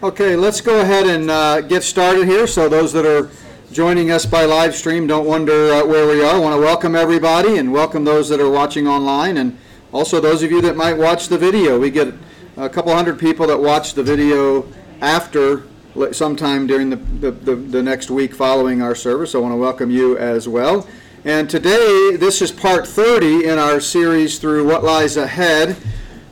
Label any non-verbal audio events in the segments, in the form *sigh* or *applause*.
Okay, let's go ahead and uh, get started here. So those that are joining us by live stream, don't wonder uh, where we are. I want to welcome everybody and welcome those that are watching online and also those of you that might watch the video. We get a couple hundred people that watch the video after sometime during the, the, the, the next week following our service. I want to welcome you as well. And today, this is part 30 in our series through What Lies Ahead.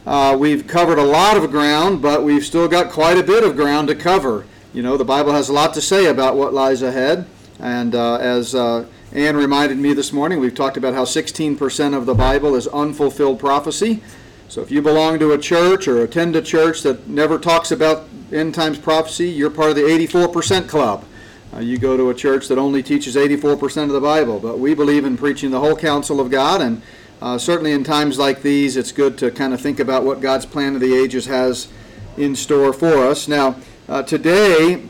Uh, we've covered a lot of ground, but we've still got quite a bit of ground to cover. You know, the Bible has a lot to say about what lies ahead. And uh, as uh, Anne reminded me this morning, we've talked about how 16% of the Bible is unfulfilled prophecy. So if you belong to a church or attend a church that never talks about end times prophecy, you're part of the 84% club. Uh, you go to a church that only teaches 84% of the Bible. But we believe in preaching the whole counsel of God and uh, certainly in times like these, it's good to kind of think about what God's plan of the ages has in store for us. Now, uh, today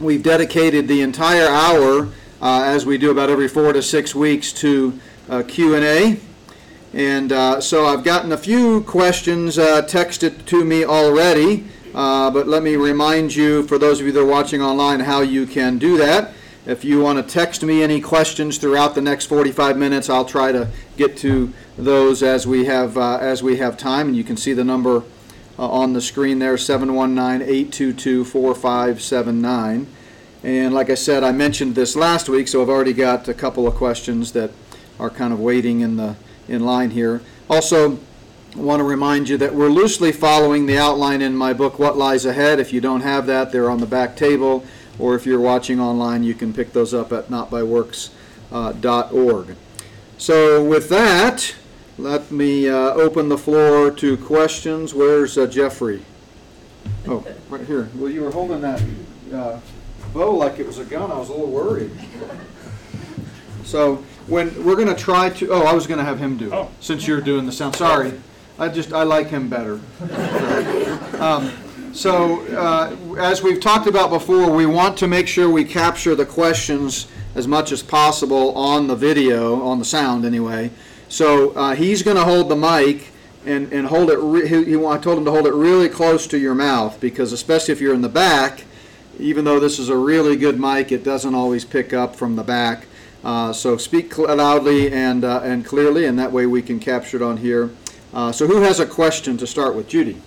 we've dedicated the entire hour, uh, as we do about every four to six weeks, to uh, Q and A. And uh, so I've gotten a few questions uh, texted to me already, but let me remind you, for those of you that are watching online, how you can do that. If you want to text me any questions throughout the next 45 minutes, I'll try to get to those as we have uh, as we have time, and you can see the number uh, on the screen there: 719-822-4579. And like I said, I mentioned this last week, so I've already got a couple of questions that are kind of waiting in the in line here. Also, I want to remind you that we're loosely following the outline in my book, What Lies Ahead. If you don't have that, they're on the back table, or if you're watching online, you can pick those up at notbyworks.org. Uh, so with that, let me uh, open the floor to questions. Where's uh, Jeffrey? Oh, right here. Well, you were holding that uh, bow like it was a gun. I was a little worried. So when we're going to try to, oh, I was going to have him do it Oh. since you're doing the sound. Sorry, I just I like him better. *laughs* um, so uh, as we've talked about before, we want to make sure we capture the questions as much as possible on the video, on the sound anyway. So uh, he's going to hold the mic and, and hold it. Re- he, he, I told him to hold it really close to your mouth because, especially if you're in the back, even though this is a really good mic, it doesn't always pick up from the back. Uh, so speak cl- loudly and uh, and clearly, and that way we can capture it on here. Uh, so who has a question to start with, Judy?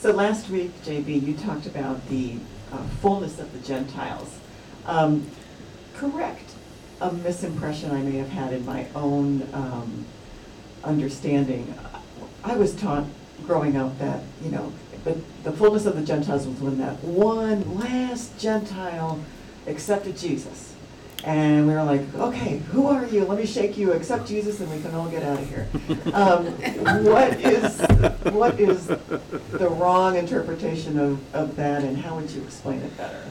So last week, JB, you talked about the uh, fullness of the Gentiles. Um, correct a misimpression I may have had in my own um, understanding. I was taught growing up that, you know, but the fullness of the Gentiles was when that one last Gentile accepted Jesus. And we were like, okay, who are you? Let me shake you, accept Jesus, and we can all get out of here. *laughs* Um, what what is the wrong interpretation of, of that, and how would you explain it better?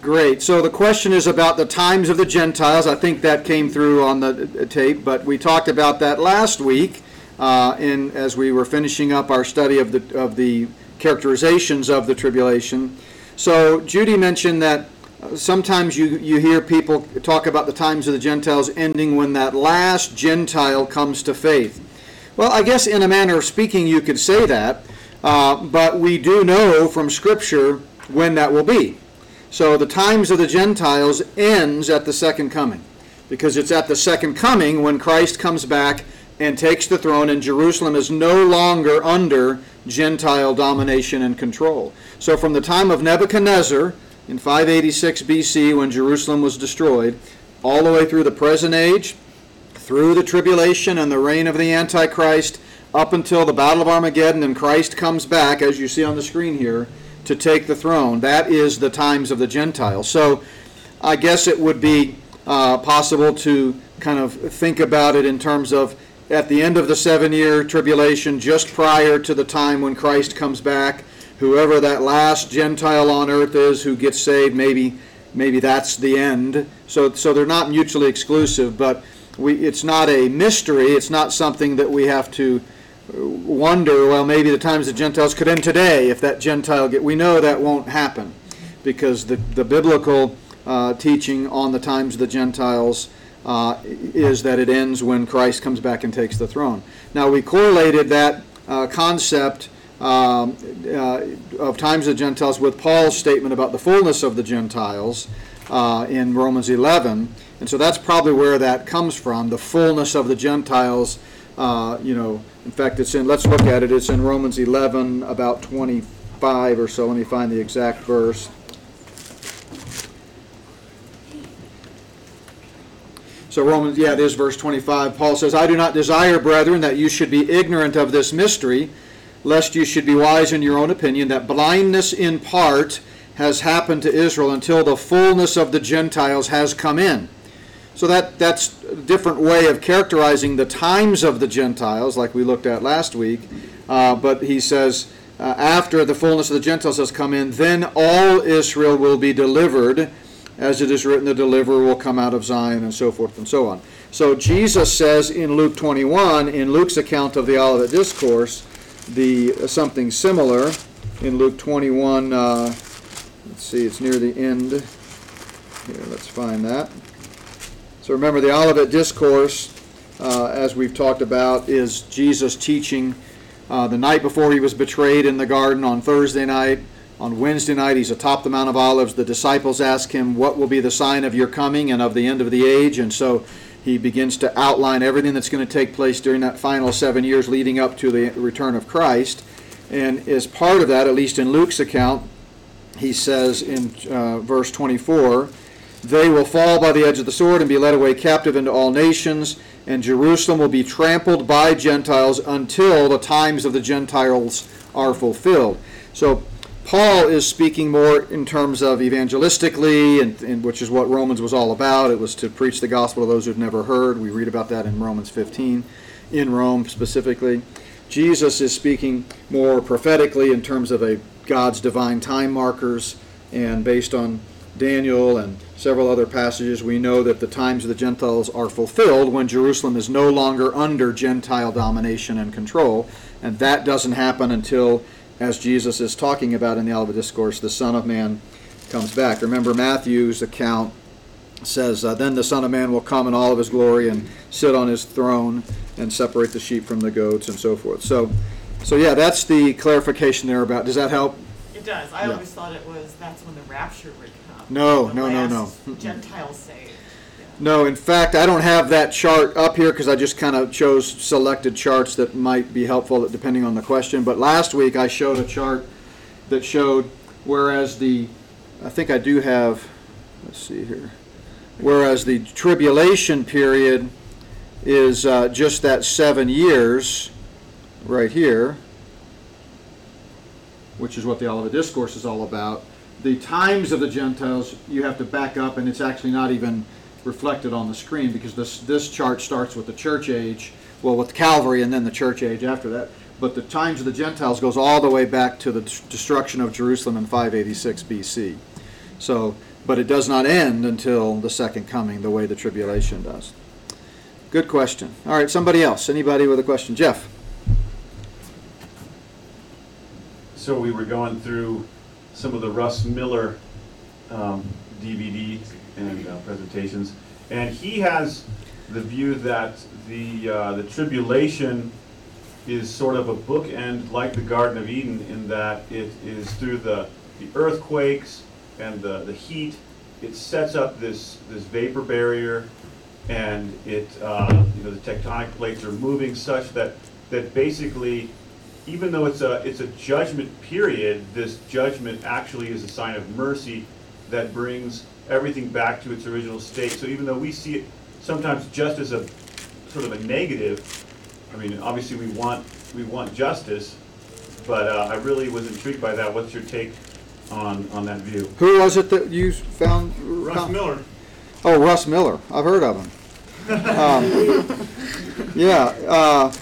Great. So the question is about the times of the Gentiles. I think that came through on the uh, uh, tape, but we talked about that last week uh, in as we were finishing up our study of the of the characterizations of the tribulation. So Judy mentioned that uh, sometimes you, you hear people talk about the times of the Gentiles ending when that last Gentile comes to faith. Well, I guess in a manner of speaking, you could say that, uh, but we do know from Scripture when that will be. So the times of the Gentiles ends at the second coming, because it's at the second coming when Christ comes back and takes the throne, and Jerusalem is no longer under Gentile domination and control. So from the time of Nebuchadnezzar, in 586 BC when Jerusalem was destroyed, all the way through the present age, through the tribulation and the reign of the Antichrist, up until the Battle of Armageddon and Christ comes back, as you see on the screen here, to take the throne. That is the times of the Gentiles. So I guess it would be uh, possible to kind of think about it in terms of at the end of the seven year tribulation, just prior to the time when Christ comes back whoever that last Gentile on earth is who gets saved, maybe maybe that's the end. So so they're not mutually exclusive, but we it's not a mystery. It's not something that we have to wonder. Well, maybe the times of the Gentiles could end today if that Gentile get. We know that won't happen because the the biblical uh, teaching on the times of the Gentiles. Uh, is that it ends when Christ comes back and takes the throne. Now, we correlated that uh, concept um, uh, of times of Gentiles with Paul's statement about the fullness of the Gentiles uh, in Romans 11. And so that's probably where that comes from, the fullness of the Gentiles. Uh, you know, in fact, it's in, let's look at it. It's in Romans 11, about 25 or so. Let me find the exact verse. So Romans, yeah, it is verse 25. Paul says, I do not desire, brethren, that you should be ignorant of this mystery, lest you should be wise in your own opinion, that blindness in part has happened to Israel until the fullness of the Gentiles has come in. So that, that's a different way of characterizing the times of the Gentiles, like we looked at last week. Uh, but he says, uh, after the fullness of the Gentiles has come in, then all Israel will be delivered as it is written, the deliverer will come out of Zion, and so forth and so on. So Jesus says in Luke 21, in Luke's account of the Olivet Discourse, the uh, something similar in Luke 21. Uh, let's see, it's near the end. Here, let's find that. So remember, the Olivet Discourse, uh, as we've talked about, is Jesus teaching uh, the night before he was betrayed in the garden on Thursday night on Wednesday night, he's atop the Mount of Olives. The disciples ask him, What will be the sign of your coming and of the end of the age? And so he begins to outline everything that's going to take place during that final seven years leading up to the return of Christ. And as part of that, at least in Luke's account, he says in uh, verse 24, They will fall by the edge of the sword and be led away captive into all nations, and Jerusalem will be trampled by Gentiles until the times of the Gentiles are fulfilled. So Paul is speaking more in terms of evangelistically, and, and, which is what Romans was all about. It was to preach the gospel to those who've never heard. We read about that in Romans 15, in Rome specifically. Jesus is speaking more prophetically in terms of a God's divine time markers, and based on Daniel and several other passages, we know that the times of the Gentiles are fulfilled when Jerusalem is no longer under Gentile domination and control, and that doesn't happen until as Jesus is talking about in the Olivet Discourse, the Son of Man comes back. Remember, Matthew's account says, uh, Then the Son of Man will come in all of his glory and sit on his throne and separate the sheep from the goats and so forth. So, so yeah, that's the clarification there about. Does that help? It does. I Yeah. always thought it was that's when the rapture would come. No, The no, no, last no. Gentiles saved. No, in fact, I don't have that chart up here because I just kind of chose selected charts that might be helpful depending on the question. But last week I showed a chart that showed whereas the, I think I do have, let's see here, whereas the tribulation period is uh, just that seven years right here, which is what the Olivet Discourse is all about. The times of the Gentiles, you have to back up, and it's actually not even reflected on the screen because this, this chart starts with the church age, well, with Calvary and then the church age after that. But the times of the Gentiles goes all the way back to the destruction of Jerusalem in 586 BC. So, but it does not end until the second coming, the way the tribulation does. Good question. All right, somebody else. Anybody with a question? Jeff. So we were going through some of the Russ Miller um, DVD and uh, presentations, and he has the view that the uh, the tribulation is sort of a bookend, like the Garden of Eden, in that it is through the the earthquakes and the the heat, it sets up this this vapor barrier, and it uh, you know the tectonic plates are moving such that that basically even though it's a it's a judgment period, this judgment actually is a sign of mercy that brings everything back to its original state. So even though we see it sometimes just as a sort of a negative, I mean, obviously we want we want justice, but uh, I really was intrigued by that. What's your take on on that view? Who was it that you found? Russ Miller. Oh, Russ Miller. I've heard of him. Um, *laughs* yeah. Uh,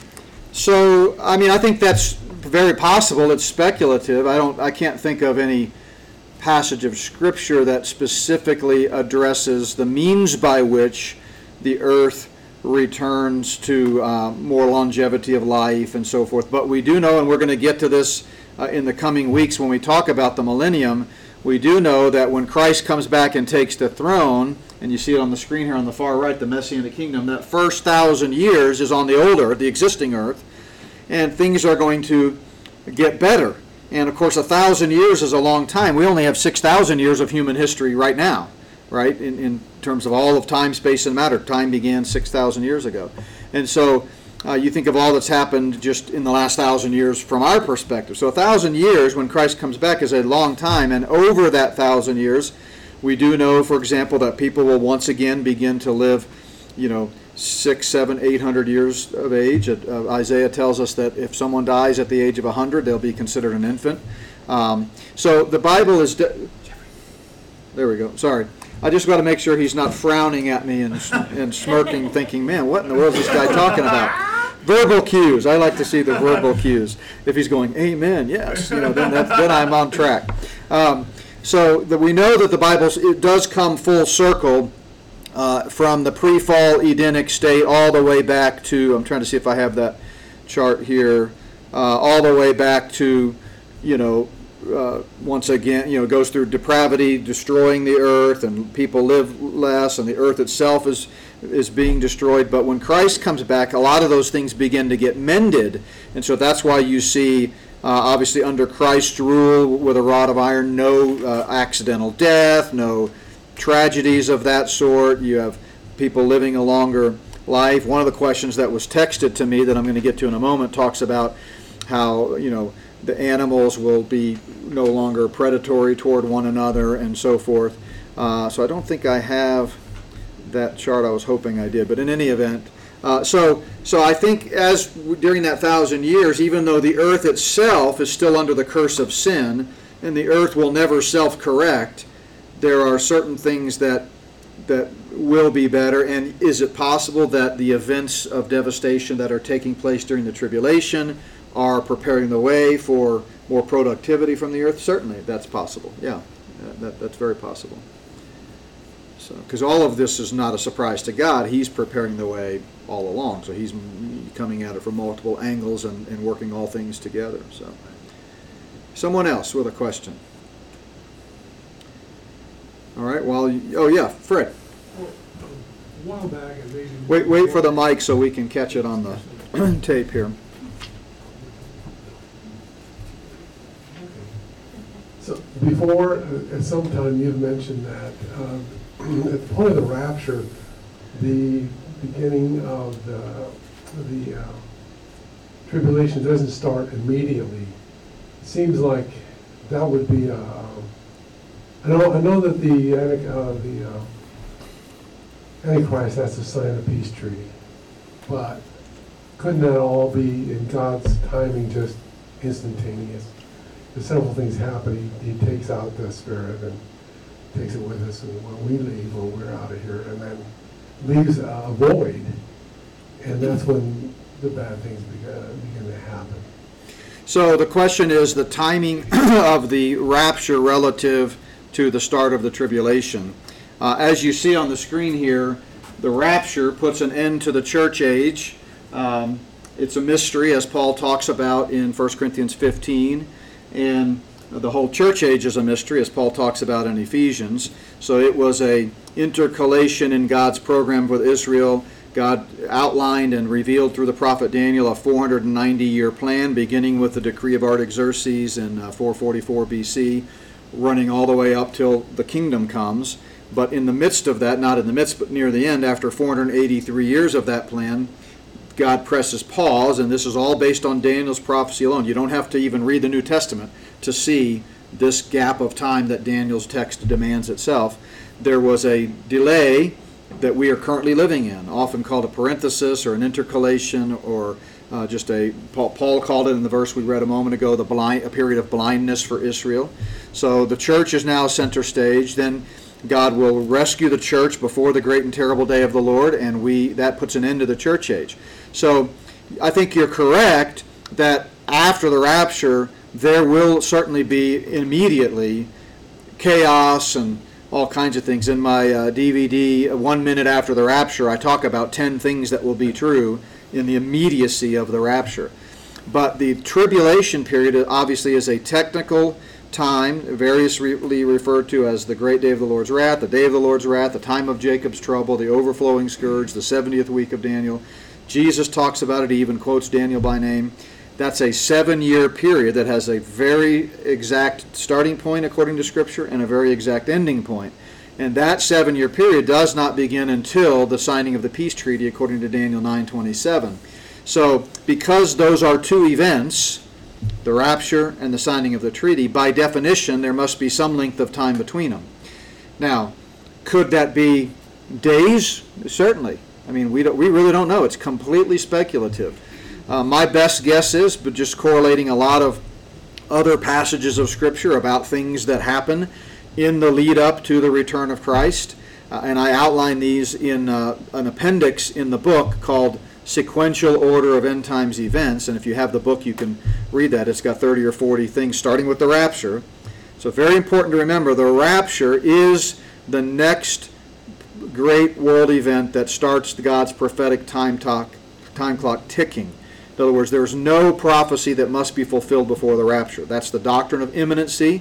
so, I mean, I think that's very possible. It's speculative. I don't. I can't think of any passage of scripture that specifically addresses the means by which the earth returns to uh, more longevity of life and so forth. But we do know, and we're going to get to this uh, in the coming weeks when we talk about the millennium. We do know that when Christ comes back and takes the throne, and you see it on the screen here on the far right, the Messianic kingdom, that first thousand years is on the old earth, the existing earth, and things are going to get better. And of course, a thousand years is a long time. We only have 6,000 years of human history right now, right? In, in terms of all of time, space, and matter. Time began 6,000 years ago. And so uh, you think of all that's happened just in the last thousand years from our perspective. So a thousand years when Christ comes back is a long time. And over that thousand years, we do know, for example, that people will once again begin to live, you know, six, seven, eight hundred years of age. Uh, Isaiah tells us that if someone dies at the age of a hundred, they'll be considered an infant. Um, so the Bible is. De- there we go. Sorry. I just got to make sure he's not frowning at me and, and smirking, thinking, man, what in the world is this guy talking about? Verbal cues. I like to see the verbal cues. If he's going, amen, yes, you know, then, that, then I'm on track. Um, so that we know that the Bible it does come full circle uh, from the pre-fall Edenic state all the way back to. I'm trying to see if I have that chart here. Uh, all the way back to, you know, uh, once again, you know, goes through depravity, destroying the earth, and people live less, and the earth itself is is being destroyed. But when Christ comes back, a lot of those things begin to get mended, and so that's why you see. Uh, obviously, under Christ's rule with a rod of iron, no uh, accidental death, no tragedies of that sort. You have people living a longer life. One of the questions that was texted to me that I'm going to get to in a moment talks about how, you know, the animals will be no longer predatory toward one another and so forth. Uh, so I don't think I have that chart. I was hoping I did, but in any event, uh, so so I think as during that thousand years, even though the earth itself is still under the curse of sin, and the earth will never self-correct, there are certain things that that will be better. And is it possible that the events of devastation that are taking place during the tribulation are preparing the way for more productivity from the earth? Certainly, that's possible. Yeah, that, that's very possible. So, because all of this is not a surprise to God, He's preparing the way all along. So He's coming at it from multiple angles and, and working all things together. So, someone else with a question. All right. Well, you- oh yeah, Fred. A while back, and maybe. Wait, wait for the mic so we can catch it on the *clears throat* tape here. So before, uh, at some time, you've mentioned that um, *clears throat* at the point of the rapture, the beginning of the, the uh, tribulation doesn't start immediately. It Seems like that would be, um, I know, I know that the, uh, the uh, Antichrist has to sign a peace treaty, but couldn't that all be in God's timing just instantaneous? There's several things happening. He, he takes out the spirit and takes it with us, and when we leave, when we're out of here, and then leaves a void, and that's when the bad things begin, to happen. So the question is the timing *clears throat* of the rapture relative to the start of the tribulation. Uh, as you see on the screen here, the rapture puts an end to the church age. Um, it's a mystery, as Paul talks about in 1 Corinthians 15, and the whole church age is a mystery, as Paul talks about in Ephesians. So it was a intercalation in God's program with Israel. God outlined and revealed through the prophet Daniel a 490 year plan, beginning with the decree of Artaxerxes in uh, 444 BC, running all the way up till the kingdom comes. But in the midst of that, not in the midst, but near the end, after 483 years of that plan, God presses pause, and this is all based on Daniel's prophecy alone. You don't have to even read the New Testament to see this gap of time that Daniel's text demands itself. There was a delay that we are currently living in, often called a parenthesis or an intercalation or uh, just a Paul, Paul called it in the verse we read a moment ago the blind a period of blindness for Israel. So the church is now center stage. Then God will rescue the church before the great and terrible day of the Lord, and we that puts an end to the church age. So I think you're correct that after the rapture there will certainly be immediately chaos and all kinds of things. In my uh, DVD, uh, One Minute After the Rapture, I talk about 10 things that will be true in the immediacy of the rapture. But the tribulation period uh, obviously is a technical time, variously referred to as the great day of the Lord's wrath, the day of the Lord's wrath, the time of Jacob's trouble, the overflowing scourge, the 70th week of Daniel. Jesus talks about it, he even quotes Daniel by name. That's a seven-year period that has a very exact starting point according to Scripture and a very exact ending point. And that seven-year period does not begin until the signing of the peace treaty according to Daniel 9:27. So, because those are two events, the rapture and the signing of the treaty, by definition, there must be some length of time between them. Now, could that be days? Certainly. I mean, we, we really don't know. It's completely speculative. Uh, my best guess is, but just correlating a lot of other passages of Scripture about things that happen in the lead up to the return of Christ. Uh, and I outline these in uh, an appendix in the book called Sequential Order of End Times Events. And if you have the book, you can read that. It's got 30 or 40 things, starting with the rapture. So, very important to remember the rapture is the next great world event that starts God's prophetic time, talk, time clock ticking. In other words, there's no prophecy that must be fulfilled before the rapture. That's the doctrine of imminency.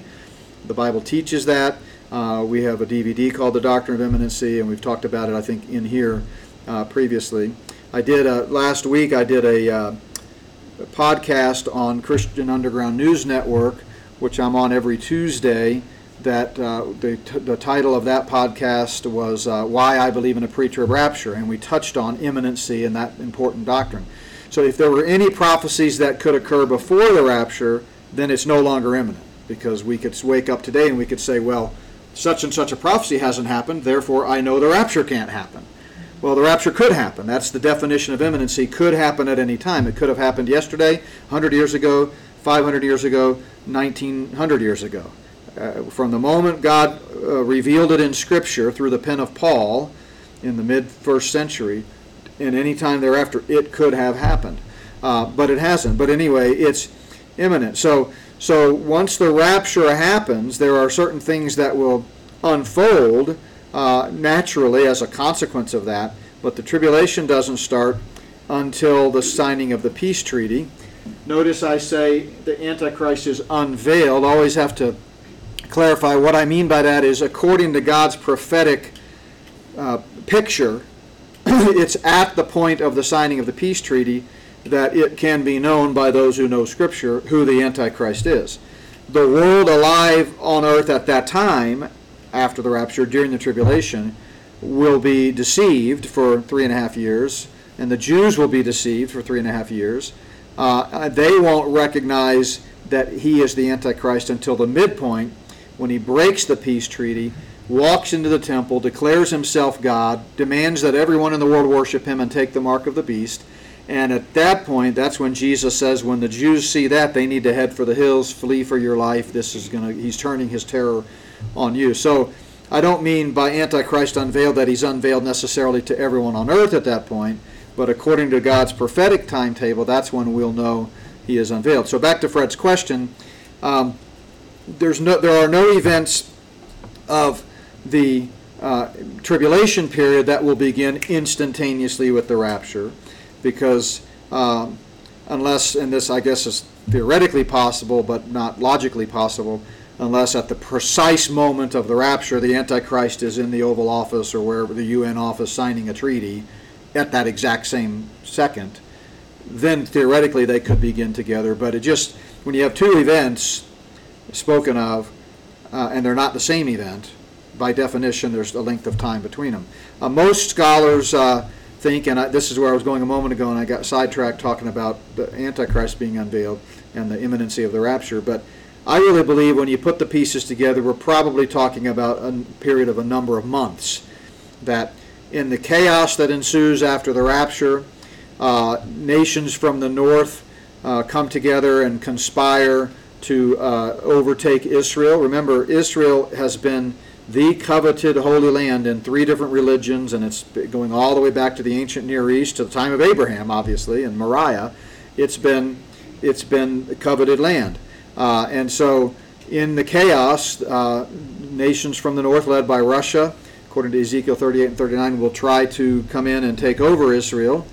The Bible teaches that. Uh, we have a DVD called The Doctrine of Imminency, and we've talked about it, I think, in here uh, previously. I did, uh, last week, I did a, uh, a podcast on Christian Underground News Network, which I'm on every Tuesday. That uh, the, t- the title of that podcast was uh, Why I Believe in a of Rapture, and we touched on imminency and that important doctrine. So, if there were any prophecies that could occur before the rapture, then it's no longer imminent because we could wake up today and we could say, well, such and such a prophecy hasn't happened, therefore I know the rapture can't happen. Well, the rapture could happen. That's the definition of imminency. Could happen at any time. It could have happened yesterday, 100 years ago, 500 years ago, 1900 years ago. Uh, from the moment God uh, revealed it in Scripture through the pen of Paul in the mid first century, and any time thereafter, it could have happened. Uh, but it hasn't. But anyway, it's imminent. So, so once the rapture happens, there are certain things that will unfold uh, naturally as a consequence of that. But the tribulation doesn't start until the signing of the peace treaty. Notice I say the Antichrist is unveiled. Always have to clarify what I mean by that is according to God's prophetic uh, picture, *coughs* it's at the point of the signing of the peace treaty that it can be known by those who know Scripture who the Antichrist is. The world alive on earth at that time, after the rapture, during the tribulation, will be deceived for three and a half years, and the Jews will be deceived for three and a half years. Uh, they won't recognize that he is the Antichrist until the midpoint when he breaks the peace treaty, walks into the temple, declares himself God, demands that everyone in the world worship him and take the mark of the beast. And at that point, that's when Jesus says, when the Jews see that, they need to head for the hills, flee for your life. This is going to, he's turning his terror on you. So I don't mean by Antichrist unveiled that he's unveiled necessarily to everyone on earth at that point, but according to God's prophetic timetable, that's when we'll know he is unveiled. So back to Fred's question. Um, there's no, there are no events of the uh, tribulation period that will begin instantaneously with the rapture, because um, unless, and this I guess is theoretically possible but not logically possible, unless at the precise moment of the rapture the Antichrist is in the Oval Office or wherever the UN office signing a treaty at that exact same second, then theoretically they could begin together. But it just, when you have two events, spoken of, uh, and they're not the same event, by definition, there's a length of time between them. Uh, most scholars uh, think, and I, this is where I was going a moment ago, and I got sidetracked talking about the Antichrist being unveiled and the imminency of the rapture, but I really believe when you put the pieces together, we're probably talking about a period of a number of months. That in the chaos that ensues after the rapture, uh, nations from the north uh, come together and conspire to uh, overtake Israel. Remember, Israel has been the coveted Holy Land in three different religions, and it's going all the way back to the ancient Near East, to the time of Abraham, obviously, and Moriah. It's been it's been coveted land, uh, and so in the chaos, uh, nations from the north, led by Russia, according to Ezekiel 38 and 39, will try to come in and take over Israel.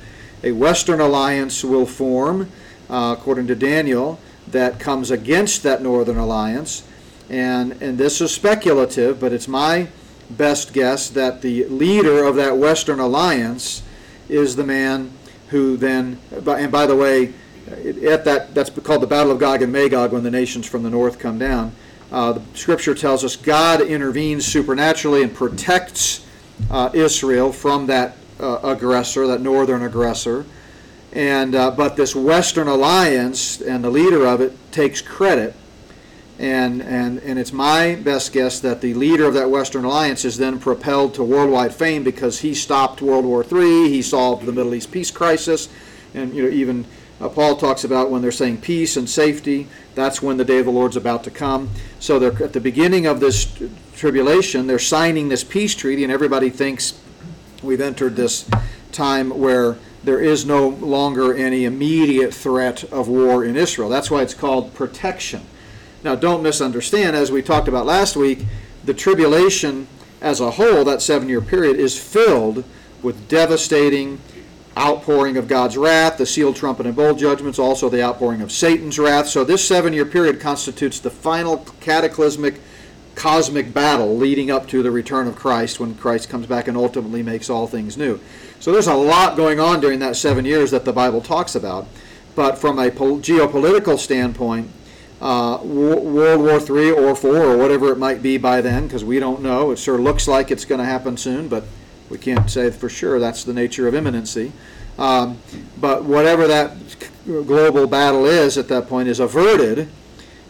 A Western alliance will form, uh, according to Daniel, that comes against that Northern alliance. And, and this is speculative, but it's my best guess that the leader of that Western alliance is the man who then, and by the way, at that, that's called the Battle of Gog and Magog when the nations from the north come down. Uh, the scripture tells us God intervenes supernaturally and protects uh, Israel from that uh, aggressor, that northern aggressor. And uh, but this Western alliance and the leader of it takes credit, and and and it's my best guess that the leader of that Western alliance is then propelled to worldwide fame because he stopped World War III, he solved the Middle East peace crisis, and you know even uh, Paul talks about when they're saying peace and safety, that's when the day of the Lord's about to come. So they're at the beginning of this tribulation, they're signing this peace treaty, and everybody thinks we've entered this time where there is no longer any immediate threat of war in Israel. That's why it's called protection. Now, don't misunderstand, as we talked about last week, the tribulation as a whole, that seven year period, is filled with devastating outpouring of God's wrath, the sealed trumpet and bowl judgments, also the outpouring of Satan's wrath. So, this seven year period constitutes the final cataclysmic cosmic battle leading up to the return of Christ when Christ comes back and ultimately makes all things new. So there's a lot going on during that seven years that the Bible talks about. But from a geopolitical standpoint, uh, Wo- World War III or Four or whatever it might be by then, because we don't know. It sure looks like it's going to happen soon, but we can't say for sure. That's the nature of imminency. Um, but whatever that global battle is at that point is averted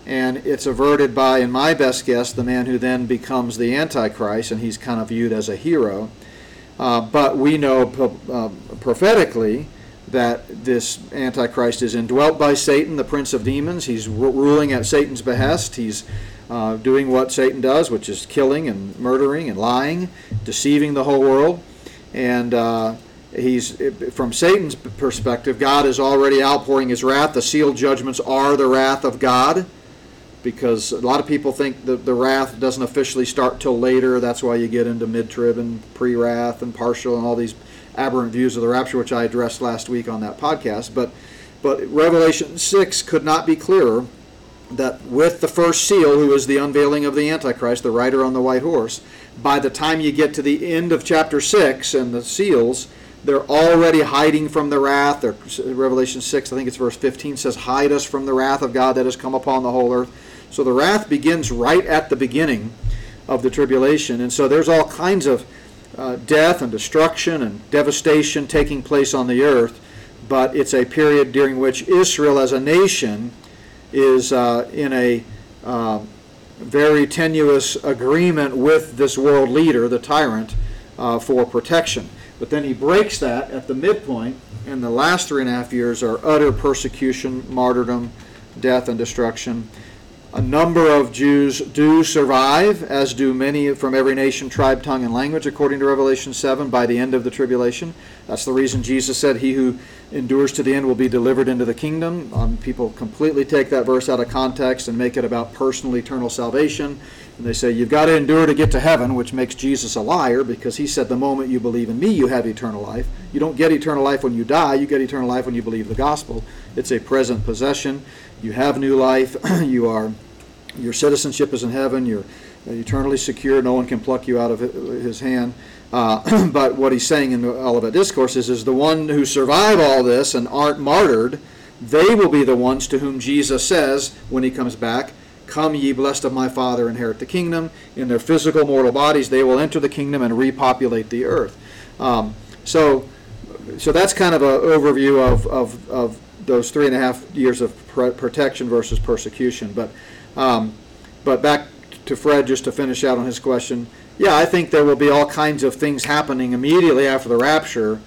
and it's averted by, in my best guess, the man who then becomes the Antichrist, and he's kind of viewed as a hero. Uh, but we know uh, prophetically that this Antichrist is indwelt by Satan, the prince of demons. He's ru- ruling at Satan's behest. He's uh, doing what Satan does, which is killing and murdering and lying, deceiving the whole world. And uh, he's, from Satan's perspective, God is already outpouring his wrath. The sealed judgments are the wrath of God because a lot of people think that the wrath doesn't officially start till later. That's why you get into mid-trib and pre-wrath and partial and all these aberrant views of the rapture, which I addressed last week on that podcast. But but Revelation six could not be clearer that with the first seal, who is the unveiling of the Antichrist, the rider on the white horse, by the time you get to the end of chapter six and the seals, they're already hiding from the wrath. Revelation 6, I think it's verse 15, says, Hide us from the wrath of God that has come upon the whole earth. So the wrath begins right at the beginning of the tribulation. And so there's all kinds of uh, death and destruction and devastation taking place on the earth. But it's a period during which Israel as a nation is uh, in a uh, very tenuous agreement with this world leader, the tyrant, uh, for protection. But then he breaks that at the midpoint, and the last three and a half years are utter persecution, martyrdom, death, and destruction. A number of Jews do survive, as do many from every nation, tribe, tongue, and language, according to Revelation 7, by the end of the tribulation. That's the reason Jesus said, He who endures to the end will be delivered into the kingdom. Um, people completely take that verse out of context and make it about personal eternal salvation. And they say, You've got to endure to get to heaven, which makes Jesus a liar because he said, The moment you believe in me, you have eternal life. You don't get eternal life when you die, you get eternal life when you believe the gospel. It's a present possession. You have new life. *clears throat* you are your citizenship is in heaven. You're eternally secure. No one can pluck you out of his hand. Uh, *clears throat* but what he's saying in the Olivet Discourse is, is the one who survive all this and aren't martyred, they will be the ones to whom Jesus says when he comes back, Come ye blessed of my Father, inherit the kingdom. In their physical mortal bodies, they will enter the kingdom and repopulate the earth. Um, so, so that's kind of an overview of, of, of those three and a half years of protection versus persecution. But um, but back to Fred, just to finish out on his question. Yeah, I think there will be all kinds of things happening immediately after the rapture,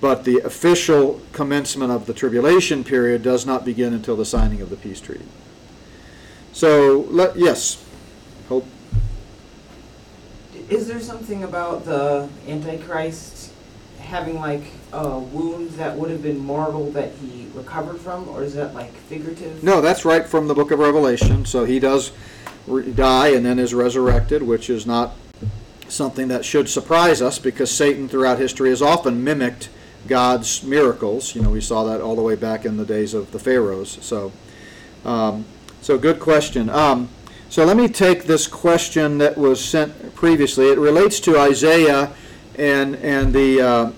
but the official commencement of the tribulation period does not begin until the signing of the peace treaty. So, let, yes, hope. Is there something about the Antichrist having like a wound that would have been mortal that he recovered from, or is that like figurative? No, that's right from the book of Revelation. So he does re- die and then is resurrected, which is not something that should surprise us because Satan throughout history has often mimicked God's miracles. You know, we saw that all the way back in the days of the pharaohs. So, um, so good question. Um, so let me take this question that was sent previously. It relates to Isaiah and and the uh,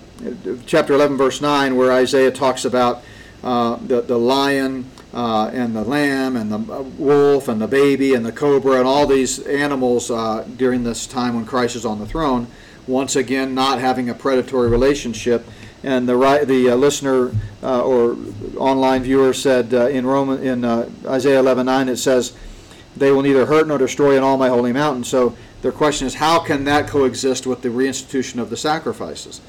chapter 11, verse 9, where Isaiah talks about uh, the, the lion uh, and the lamb and the uh, wolf and the baby and the cobra and all these animals uh, during this time when Christ is on the throne, once again not having a predatory relationship. And the right, the uh, listener or online viewer said in Roman in Isaiah 11:9 it says, "They will neither hurt nor destroy in all my holy mountain." So their question is, how can that coexist with the reinstitution of the sacrifices?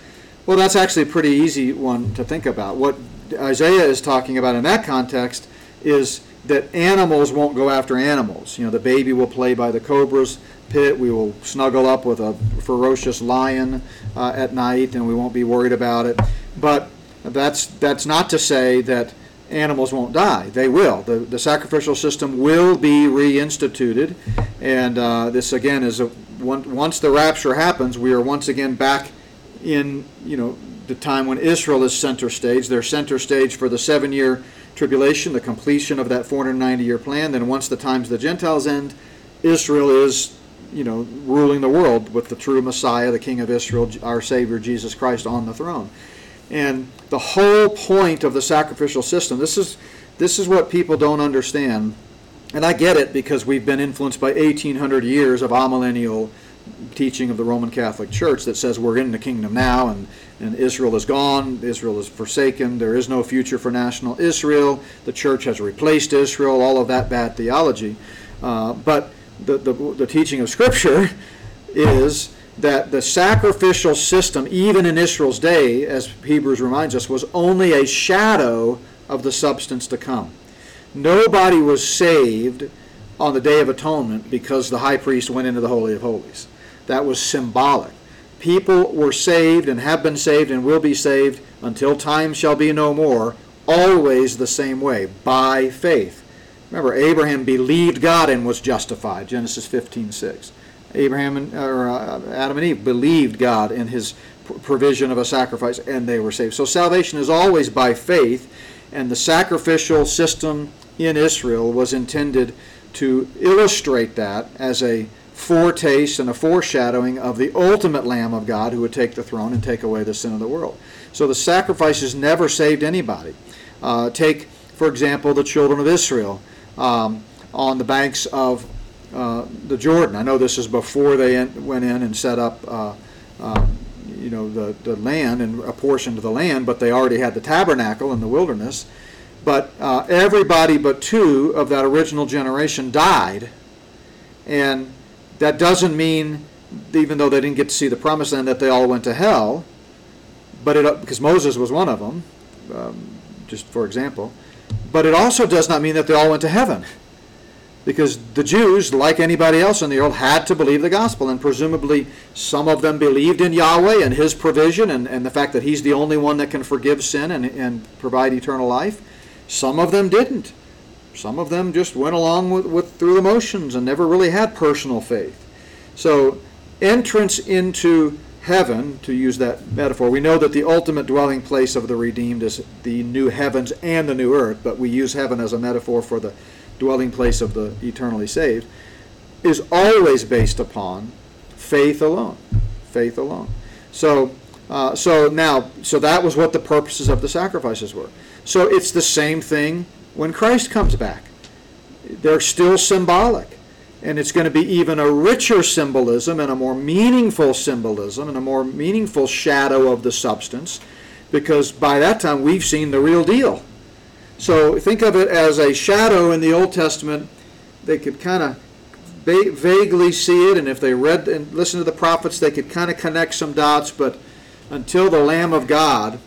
Well, that's actually a pretty easy one to think about. What Isaiah is talking about in that context is that animals won't go after animals. You know, the baby will play by the cobra's pit. We will snuggle up with a ferocious lion uh, at night, and we won't be worried about it. But that's that's not to say that animals won't die. They will. The, the sacrificial system will be reinstituted, and uh, this again is a one, once the rapture happens, we are once again back in you know the time when Israel is center stage. They're center stage for the seven-year tribulation, the completion of that 490-year plan. Then once the times of the Gentiles end, Israel is you know ruling the world with the true Messiah, the King of Israel, our Savior Jesus Christ on the throne. And the whole point of the sacrificial system, this is this is what people don't understand. And I get it because we've been influenced by 1800 years of amillennial teaching of the Roman Catholic Church that says we're in the kingdom now and, and Israel is gone, Israel is forsaken, there is no future for national Israel, the church has replaced Israel, all of that bad theology. Uh, but the, the, the teaching of Scripture *laughs* is that the sacrificial system, even in Israel's day, as Hebrews reminds us, was only a shadow of the substance to come. Nobody was saved on the Day of Atonement because the high priest went into the Holy of Holies. That was symbolic. People were saved and have been saved and will be saved until time shall be no more, always the same way, by faith. Remember, Abraham believed God and was justified, Genesis 15 6. Abraham and, or uh, Adam and Eve believed God in his provision of a sacrifice and they were saved. So salvation is always by faith, and the sacrificial system in Israel was intended to illustrate that as a foretaste and a foreshadowing of the ultimate Lamb of God who would take the throne and take away the sin of the world. So the sacrifices never saved anybody. Uh, take, for example, the children of Israel um, on the banks of uh, the Jordan. I know this is before they en- went in and set up, uh, um, you know, the, the land and apportioned the land, but they already had the tabernacle in the wilderness. But uh, everybody but two of that original generation died, and that doesn't mean, even though they didn't get to see the promised land, that they all went to hell. But it because Moses was one of them, um, just for example. But it also does not mean that they all went to heaven because the Jews, like anybody else in the world, had to believe the gospel, and presumably some of them believed in Yahweh and His provision and, and the fact that He's the only one that can forgive sin and, and provide eternal life. Some of them didn't. Some of them just went along with, with through the motions and never really had personal faith. So, entrance into heaven, to use that metaphor, we know that the ultimate dwelling place of the redeemed is the new heavens and the new earth, but we use heaven as a metaphor for the dwelling place of the eternally saved, is always based upon faith alone. Faith alone. So, uh, so now, so that was what the purposes of the sacrifices were. So it's the same thing when Christ comes back. They're still symbolic. And it's going to be even a richer symbolism and a more meaningful symbolism and a more meaningful shadow of the substance because by that time we've seen the real deal. So think of it as a shadow in the Old Testament. They could kind of va- vaguely see it, and if they read and listened to the prophets, they could kind of connect some dots. But until the Lamb of God,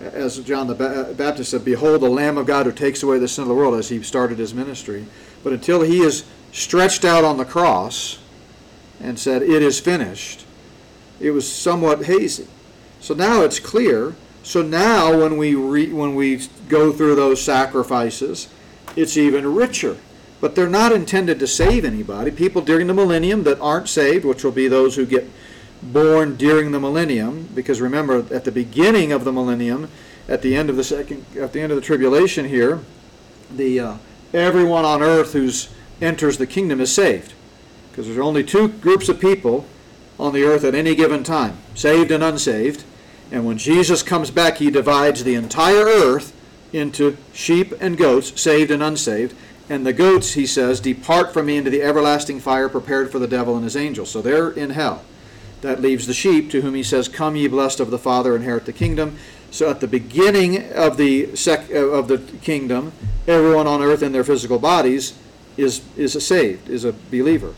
as John the ba- uh, Baptist said, "Behold, the Lamb of God who takes away the sin of the world," as he started his ministry. But until he is stretched out on the cross and said, "It is finished," it was somewhat hazy. So now it's clear so now, when we re, when we go through those sacrifices, it's even richer. But they're not intended to save anybody. People during the millennium that aren't saved, which will be those who get born during the millennium, because remember, at the beginning of the millennium, at the end of the second, at the end of the tribulation here, the uh, everyone on earth who's enters the kingdom is saved, because there's only two groups of people on the earth at any given time: saved and unsaved. And when Jesus comes back, he divides the entire earth into sheep and goats, saved and unsaved. And the goats, he says, depart from me into the everlasting fire prepared for the devil and his angels. So they're in hell. That leaves the sheep, to whom he says, Come ye blessed of the Father, inherit the kingdom. So at the beginning of the sec- uh, of the kingdom, everyone on earth in their physical bodies is is saved, is a believer.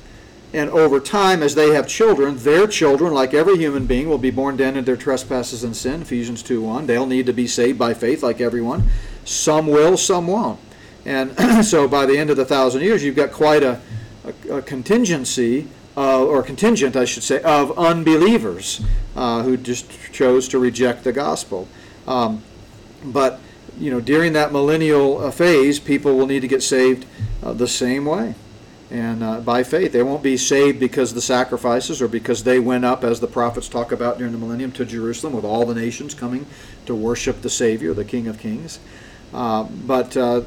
And over time, as they have children, their children, like every human being, will be born dead in their trespasses and sin. Ephesians 2 1. They'll need to be saved by faith, like everyone. Some will, some won't. And *clears throat* so by the end of the thousand years, you've got quite a, a, a contingency, uh, or contingent, I should say, of unbelievers uh, who just chose to reject the gospel. Um, but, you know, during that millennial uh, phase, people will need to get saved uh, the same way and uh, by faith. They won't be saved because of the sacrifices or because they went up, as the prophets talk about during the millennium, to Jerusalem with all the nations coming to worship the Savior, the King of Kings. Uh, but uh,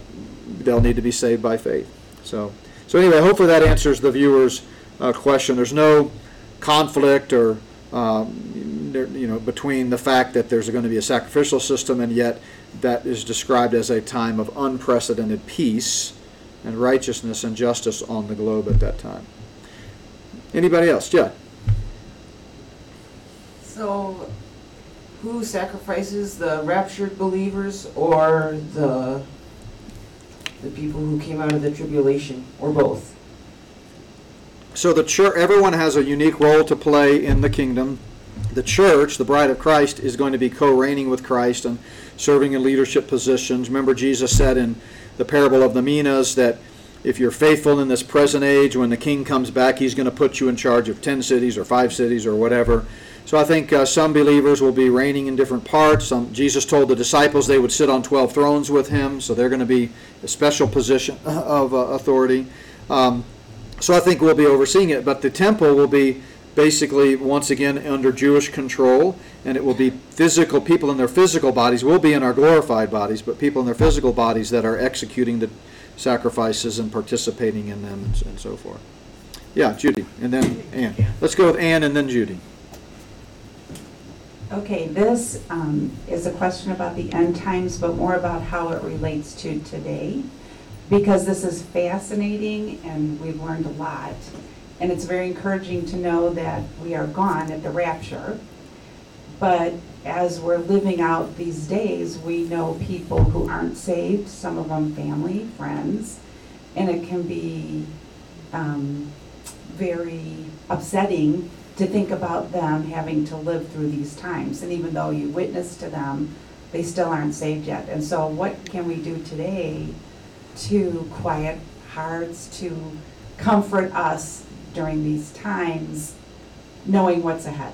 they'll need to be saved by faith. So, so anyway, hopefully that answers the viewer's uh, question. There's no conflict or um, you know between the fact that there's going to be a sacrificial system and yet that is described as a time of unprecedented peace and righteousness and justice on the globe at that time. Anybody else? Yeah. So, who sacrifices the raptured believers or the the people who came out of the tribulation, or both? So the church, everyone has a unique role to play in the kingdom. The church, the bride of Christ, is going to be co-reigning with Christ and serving in leadership positions. Remember, Jesus said in the parable of the minas that if you're faithful in this present age, when the king comes back, he's going to put you in charge of 10 cities or five cities or whatever. So I think uh, some believers will be reigning in different parts. Some, Jesus told the disciples they would sit on 12 thrones with him, so they're going to be a special position *laughs* of uh, authority. Um, so I think we'll be overseeing it, but the temple will be basically once again under Jewish control, and it will be physical people in their physical bodies will be in our glorified bodies, but people in their physical bodies that are executing the sacrifices and participating in them and, and so forth. Yeah, Judy, and then Anne. Let's go with Anne and then Judy. Okay, this um, is a question about the end times, but more about how it relates to today, because this is fascinating and we've learned a lot. And it's very encouraging to know that we are gone at the rapture. But as we're living out these days, we know people who aren't saved, some of them family, friends, and it can be um, very upsetting to think about them having to live through these times. And even though you witness to them, they still aren't saved yet. And so, what can we do today to quiet hearts, to comfort us during these times, knowing what's ahead?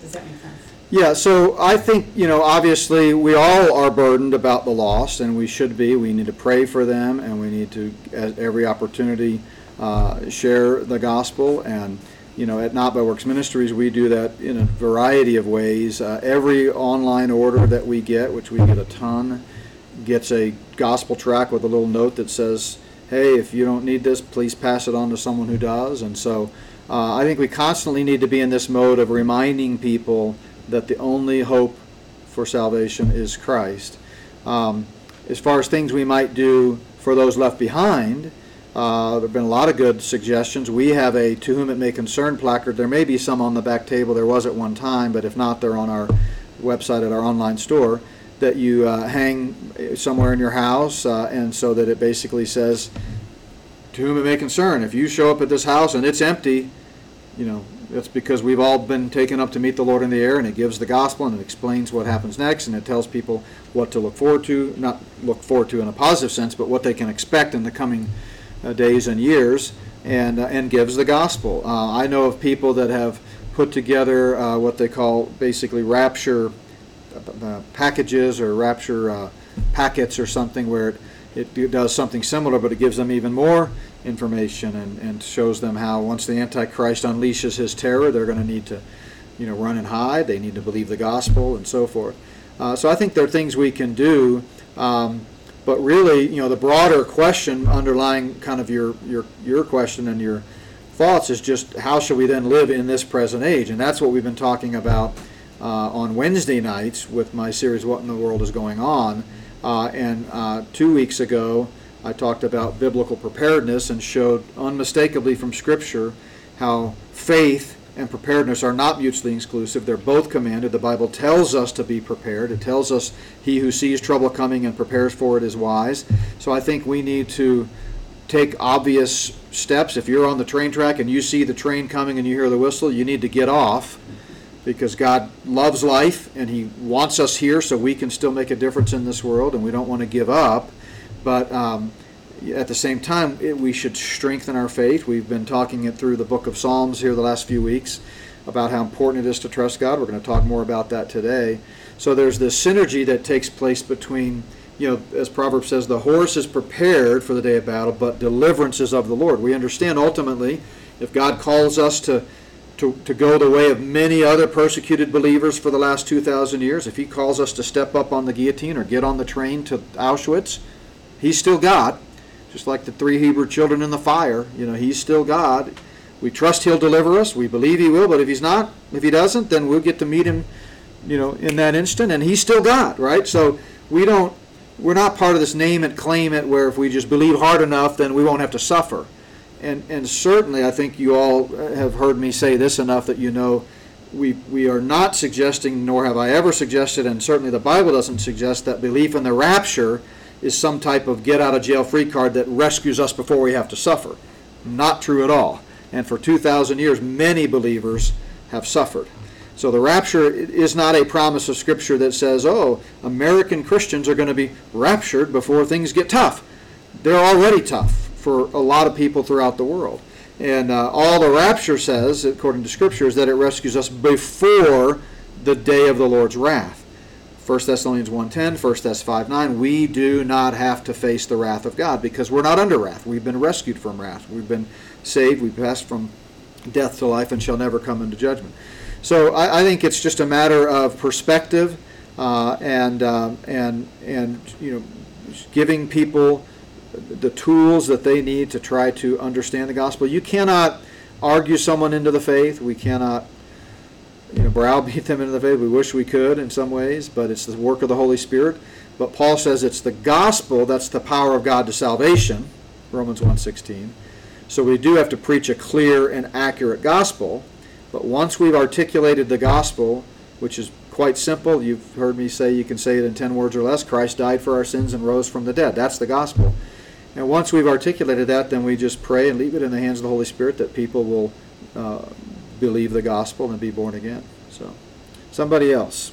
Does that make sense? Yeah, so I think, you know, obviously, we all are burdened about the lost, and we should be. We need to pray for them, and we need to, at every opportunity, uh, share the gospel. And, you know, at Not by Works Ministries, we do that in a variety of ways. Uh, every online order that we get, which we get a ton, gets a gospel track with a little note that says, hey, if you don't need this, please pass it on to someone who does. And so uh, I think we constantly need to be in this mode of reminding people that the only hope for salvation is Christ. Um, as far as things we might do for those left behind, uh, there have been a lot of good suggestions. We have a To Whom It May Concern placard. There may be some on the back table. There was at one time, but if not, they're on our website at our online store that you uh, hang somewhere in your house, uh, and so that it basically says, To whom it may concern. If you show up at this house and it's empty, you know, that's because we've all been taken up to meet the Lord in the air, and it gives the gospel and it explains what happens next, and it tells people what to look forward to, not look forward to in a positive sense, but what they can expect in the coming uh, days and years, and uh, and gives the gospel. Uh, I know of people that have put together uh, what they call basically rapture uh, packages or rapture uh, packets or something where it, it does something similar, but it gives them even more information and, and shows them how once the Antichrist unleashes his terror, they're going to need to, you know, run and hide. They need to believe the gospel and so forth. Uh, so I think there are things we can do, um, but really, you know, the broader question underlying kind of your your your question and your thoughts is just how should we then live in this present age, and that's what we've been talking about uh, on Wednesday nights with my series "What in the World is Going On." Uh, and uh, two weeks ago, I talked about biblical preparedness and showed unmistakably from Scripture how faith and preparedness are not mutually exclusive. They're both commanded. The Bible tells us to be prepared. It tells us he who sees trouble coming and prepares for it is wise. So I think we need to take obvious steps. If you're on the train track and you see the train coming and you hear the whistle, you need to get off because God loves life and He wants us here so we can still make a difference in this world and we don't want to give up. But um, at the same time, it, we should strengthen our faith. We've been talking it through the book of Psalms here the last few weeks about how important it is to trust God. We're going to talk more about that today. So there's this synergy that takes place between, you know, as Proverbs says, the horse is prepared for the day of battle, but deliverance is of the Lord. We understand ultimately, if God calls us to to, to go the way of many other persecuted believers for the last 2,000 years, if he calls us to step up on the guillotine or get on the train to Auschwitz, he's still God. Just like the three Hebrew children in the fire, you know, he's still God. We trust he'll deliver us. We believe he will, but if he's not, if he doesn't, then we'll get to meet him, you know, in that instant, and he's still God, right? So we don't, we're not part of this name it, claim it, where if we just believe hard enough, then we won't have to suffer. And, and certainly, I think you all have heard me say this enough that you know we, we are not suggesting, nor have I ever suggested, and certainly the Bible doesn't suggest, that belief in the rapture is some type of get out of jail free card that rescues us before we have to suffer. Not true at all. And for 2,000 years, many believers have suffered. So the rapture is not a promise of Scripture that says, oh, American Christians are going to be raptured before things get tough. They're already tough for a lot of people throughout the world. And uh, all the rapture says, according to Scripture, is that it rescues us before the day of the Lord's wrath. 1 Thessalonians 1.10, 1 Thess 5.9, we do not have to face the wrath of God because we're not under wrath. We've been rescued from wrath. We've been saved. We've passed from death to life and shall never come into judgment. So I, I think it's just a matter of perspective uh, and, uh, and, and, you know, giving people the tools that they need to try to understand the gospel. You cannot argue someone into the faith. We cannot you know, browbeat *laughs* them into the faith. We wish we could in some ways, but it's the work of the Holy Spirit. But Paul says it's the gospel that's the power of God to salvation, Romans 1.16. So we do have to preach a clear and accurate gospel. But once we've articulated the gospel, which is quite simple, you've heard me say you can say it in 10 words or less, Christ died for our sins and rose from the dead. That's the gospel. And once we've articulated that, then we just pray and leave it in the hands of the Holy Spirit that people will uh, believe the gospel and be born again. So, somebody else.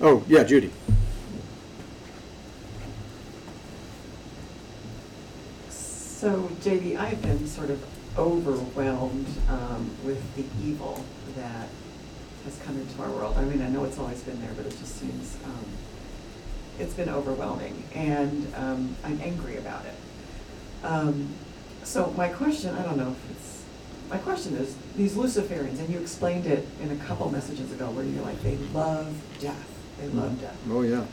Oh, yeah, Judy. So, JD, I've been sort of overwhelmed um, with the evil that has come into our world. I mean, I know it's always been there, but it just seems um, it's been overwhelming, and um, I'm angry about it. Um, so my question, I don't know if it's, my question is, these Luciferians, and you explained it in a couple messages ago, where you're like, they love death. They love death. Oh, yeah.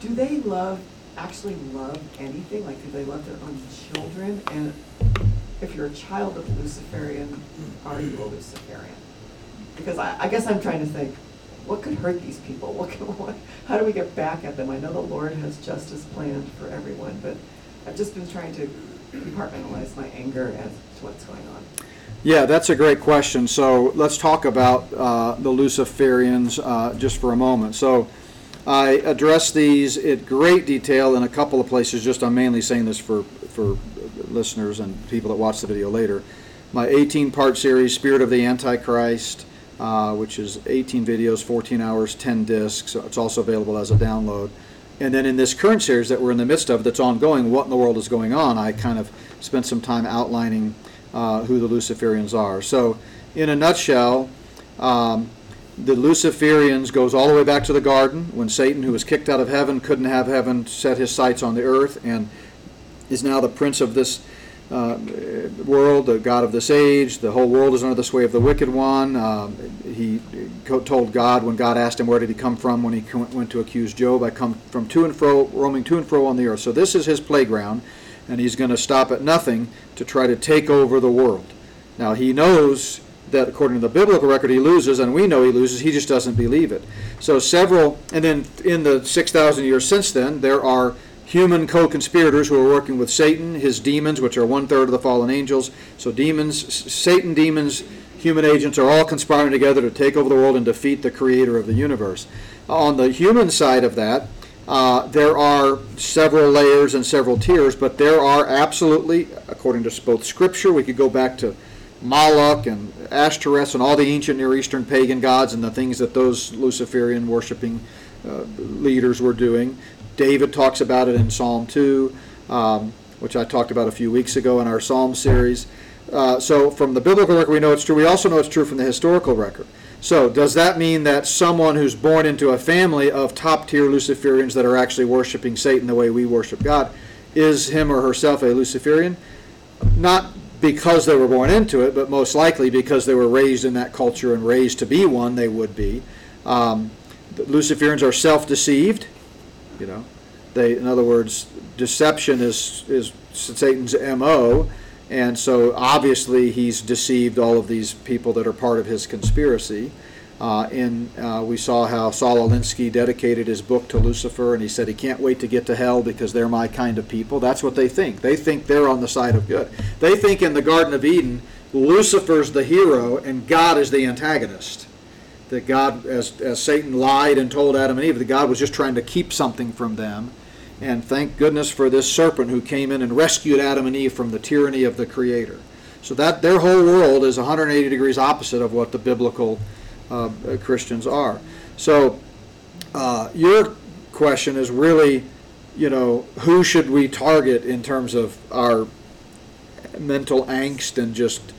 Do they love, actually love anything? Like, do they love their own children? And if you're a child of a Luciferian, are you a Luciferian? Because I, I guess I'm trying to think, what could hurt these people? *laughs* What what, how do we get back at them? I know the Lord has justice planned for everyone, but I've just been trying to compartmentalize my anger as to what's going on. Yeah, that's a great question. So let's talk about uh, the Luciferians uh, just for a moment. So I address these in great detail in a couple of places. Just I'm mainly saying this for for listeners and people that watch the video later. My 18-part series, Spirit of the Antichrist, uh, which is 18 videos, 14 hours, 10 discs. It's also available as a download. And then in this current series that we're in the midst of, that's ongoing, what in the world is going on? I kind of spent some time outlining uh, who the Luciferians are. So, in a nutshell, um, the Luciferians goes all the way back to the garden when Satan, who was kicked out of heaven, couldn't have heaven, set his sights on the earth, and is now the prince of this uh, world, the God of this age. The whole world is under the sway of the wicked one. Um, he told God when God asked him where did he come from when he went to accuse Job, I come from to and fro, roaming to and fro on the earth. So this is his playground, and he's going to stop at nothing to try to take over the world. Now he knows that according to the biblical record he loses, and we know he loses, he just doesn't believe it. So several, and then in the 6,000 years since then, there are human co-conspirators who are working with Satan, his demons, which are one-third of the fallen angels. So demons, Satan, demons, human agents are all conspiring together to take over the world and defeat the creator of the universe. On the human side of that, uh, there are several layers and several tiers, but there are absolutely, according to both scripture, we could go back to Moloch and Ashtoreth and all the ancient Near Eastern pagan gods and the things that those Luciferian worshiping uh, leaders were doing. David talks about it in Psalm 2, um, which I talked about a few weeks ago in our Psalm series. Uh, so, from the biblical record, we know it's true. We also know it's true from the historical record. So, does that mean that someone who's born into a family of top tier Luciferians that are actually worshiping Satan the way we worship God is him or herself a Luciferian? Not because they were born into it, but most likely because they were raised in that culture and raised to be one, they would be. Um, Luciferians are self deceived. You know, they, in other words, deception is, is Satan's MO, and so obviously he's deceived all of these people that are part of his conspiracy. Uh, and uh, we saw how Saul Alinsky dedicated his book to Lucifer, and he said he can't wait to get to hell because they're my kind of people. That's what they think. They think they're on the side of good. They think in the Garden of Eden, Lucifer's the hero and God is the antagonist that God, as, as Satan lied and told Adam and Eve, that God was just trying to keep something from them. And thank goodness for this serpent who came in and rescued Adam and Eve from the tyranny of the Creator. So that their whole world is 180 degrees opposite of what the biblical uh, Christians are. So uh, your question is really, you know, who should we target in terms of our mental angst and just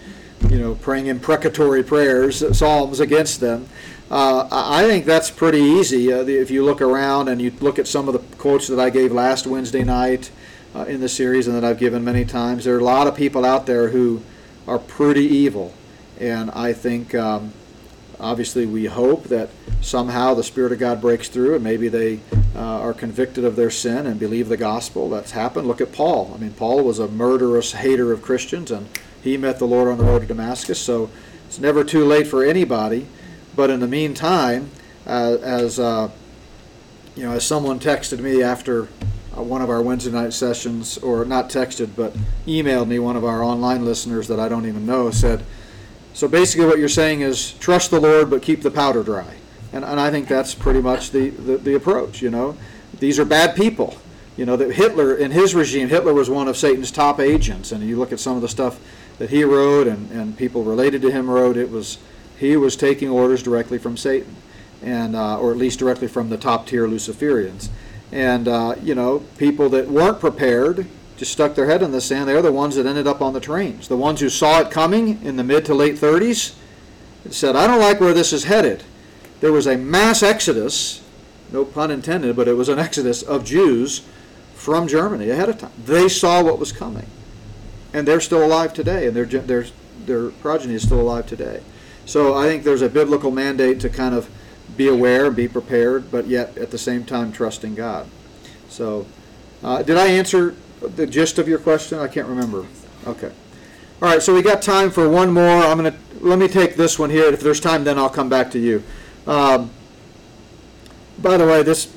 you know, praying imprecatory prayers, psalms against them. Uh, I think that's pretty easy. Uh, if you look around and you look at some of the quotes that I gave last Wednesday night uh, in the series and that I've given many times, there are a lot of people out there who are pretty evil. And I think, um, obviously, we hope that somehow the Spirit of God breaks through and maybe they uh, are convicted of their sin and believe the gospel. That's happened. Look at Paul. I mean, Paul was a murderous hater of Christians and he met the Lord on the road to Damascus. So it's never too late for anybody. But in the meantime, uh, as uh, you know, as someone texted me after uh, one of our Wednesday night sessions, or not texted, but emailed me, one of our online listeners that I don't even know said, "So basically, what you're saying is trust the Lord, but keep the powder dry." And, and I think that's pretty much the, the, the approach. You know, these are bad people. You know that Hitler in his regime, Hitler was one of Satan's top agents, and you look at some of the stuff that he wrote and, and people related to him wrote, it was he was taking orders directly from Satan, and uh, or at least directly from the top tier Luciferians. And uh, you know, people that weren't prepared just stuck their head in the sand. They're the ones that ended up on the trains. The ones who saw it coming in the mid to late 30s said, "I don't like where this is headed." There was a mass exodus, no pun intended, but it was an exodus of Jews from Germany ahead of time. They saw what was coming and they're still alive today, and their their their progeny is still alive today. So I think there's a biblical mandate to kind of be aware be prepared, but yet at the same time trusting God. So, uh, did I answer the gist of your question? I can't remember. Okay. All right. So we got time for one more. I'm gonna let me take this one here. If there's time, then I'll come back to you. Um, by the way, this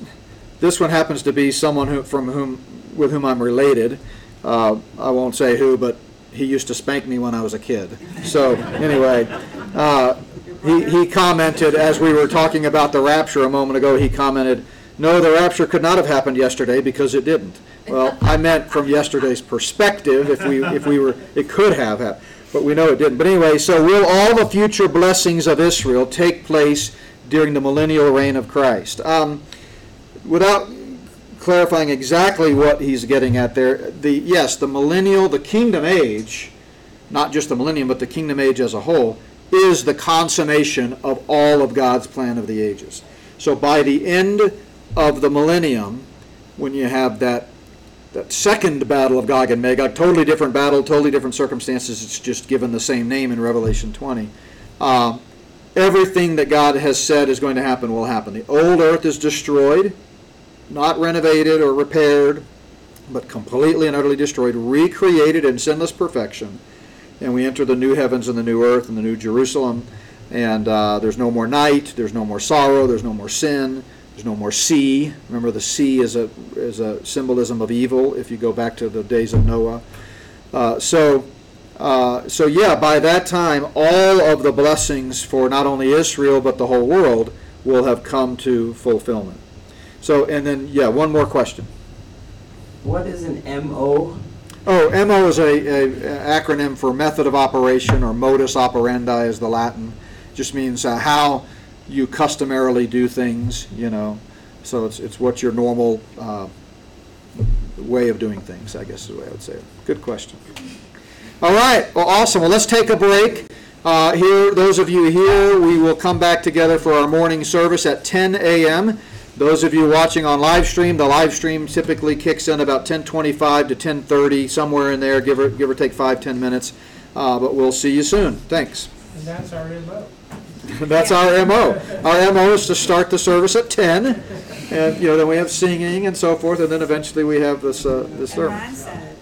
this one happens to be someone who from whom with whom I'm related. Uh, I won't say who, but he used to spank me when I was a kid. So anyway, uh, he, he commented as we were talking about the rapture a moment ago. He commented, "No, the rapture could not have happened yesterday because it didn't." Well, I meant from yesterday's perspective. If we if we were, it could have happened, but we know it didn't. But anyway, so will all the future blessings of Israel take place during the millennial reign of Christ? Um, without clarifying exactly what he's getting at there, the yes, the millennial, the kingdom age, not just the millennium, but the kingdom age as a whole, is the consummation of all of God's plan of the ages. So by the end of the millennium, when you have that that second battle of Gog and Magog, totally different battle, totally different circumstances. It's just given the same name in Revelation 20. Uh, everything that God has said is going to happen will happen. The old earth is destroyed, not renovated or repaired, but completely and utterly destroyed, recreated in sinless perfection. and we enter the new heavens and the new earth and the new Jerusalem. And uh, there's no more night, there's no more sorrow, there's no more sin, there's no more sea. Remember, the sea is a, is a symbolism of evil if you go back to the days of Noah. Uh, so, uh, so yeah, by that time, all of the blessings for not only Israel but the whole world will have come to fulfillment. So, and then, yeah, one more question. What is an MO? Oh, MO is a, a acronym for method of operation, or modus operandi is the Latin. Just means uh, how you customarily do things, you know. So it's, it's what your normal uh, way of doing things, I guess is the way I would say it. Good question. All right, well, awesome. Well, let's take a break. Uh, Here, those of you here, we will come back together for our morning service at 10 a.m. Those of you watching on live stream, the live stream typically kicks in about 10:25 to 10:30, somewhere in there, give or, give or take five, ten minutes. Uh, But we'll see you soon. Thanks. And that's our MO. *laughs* That's our MO. Our MO is to start the service at 10, and, you know, then we have singing and so forth, and then eventually we have this, uh, this And sermon. Ron said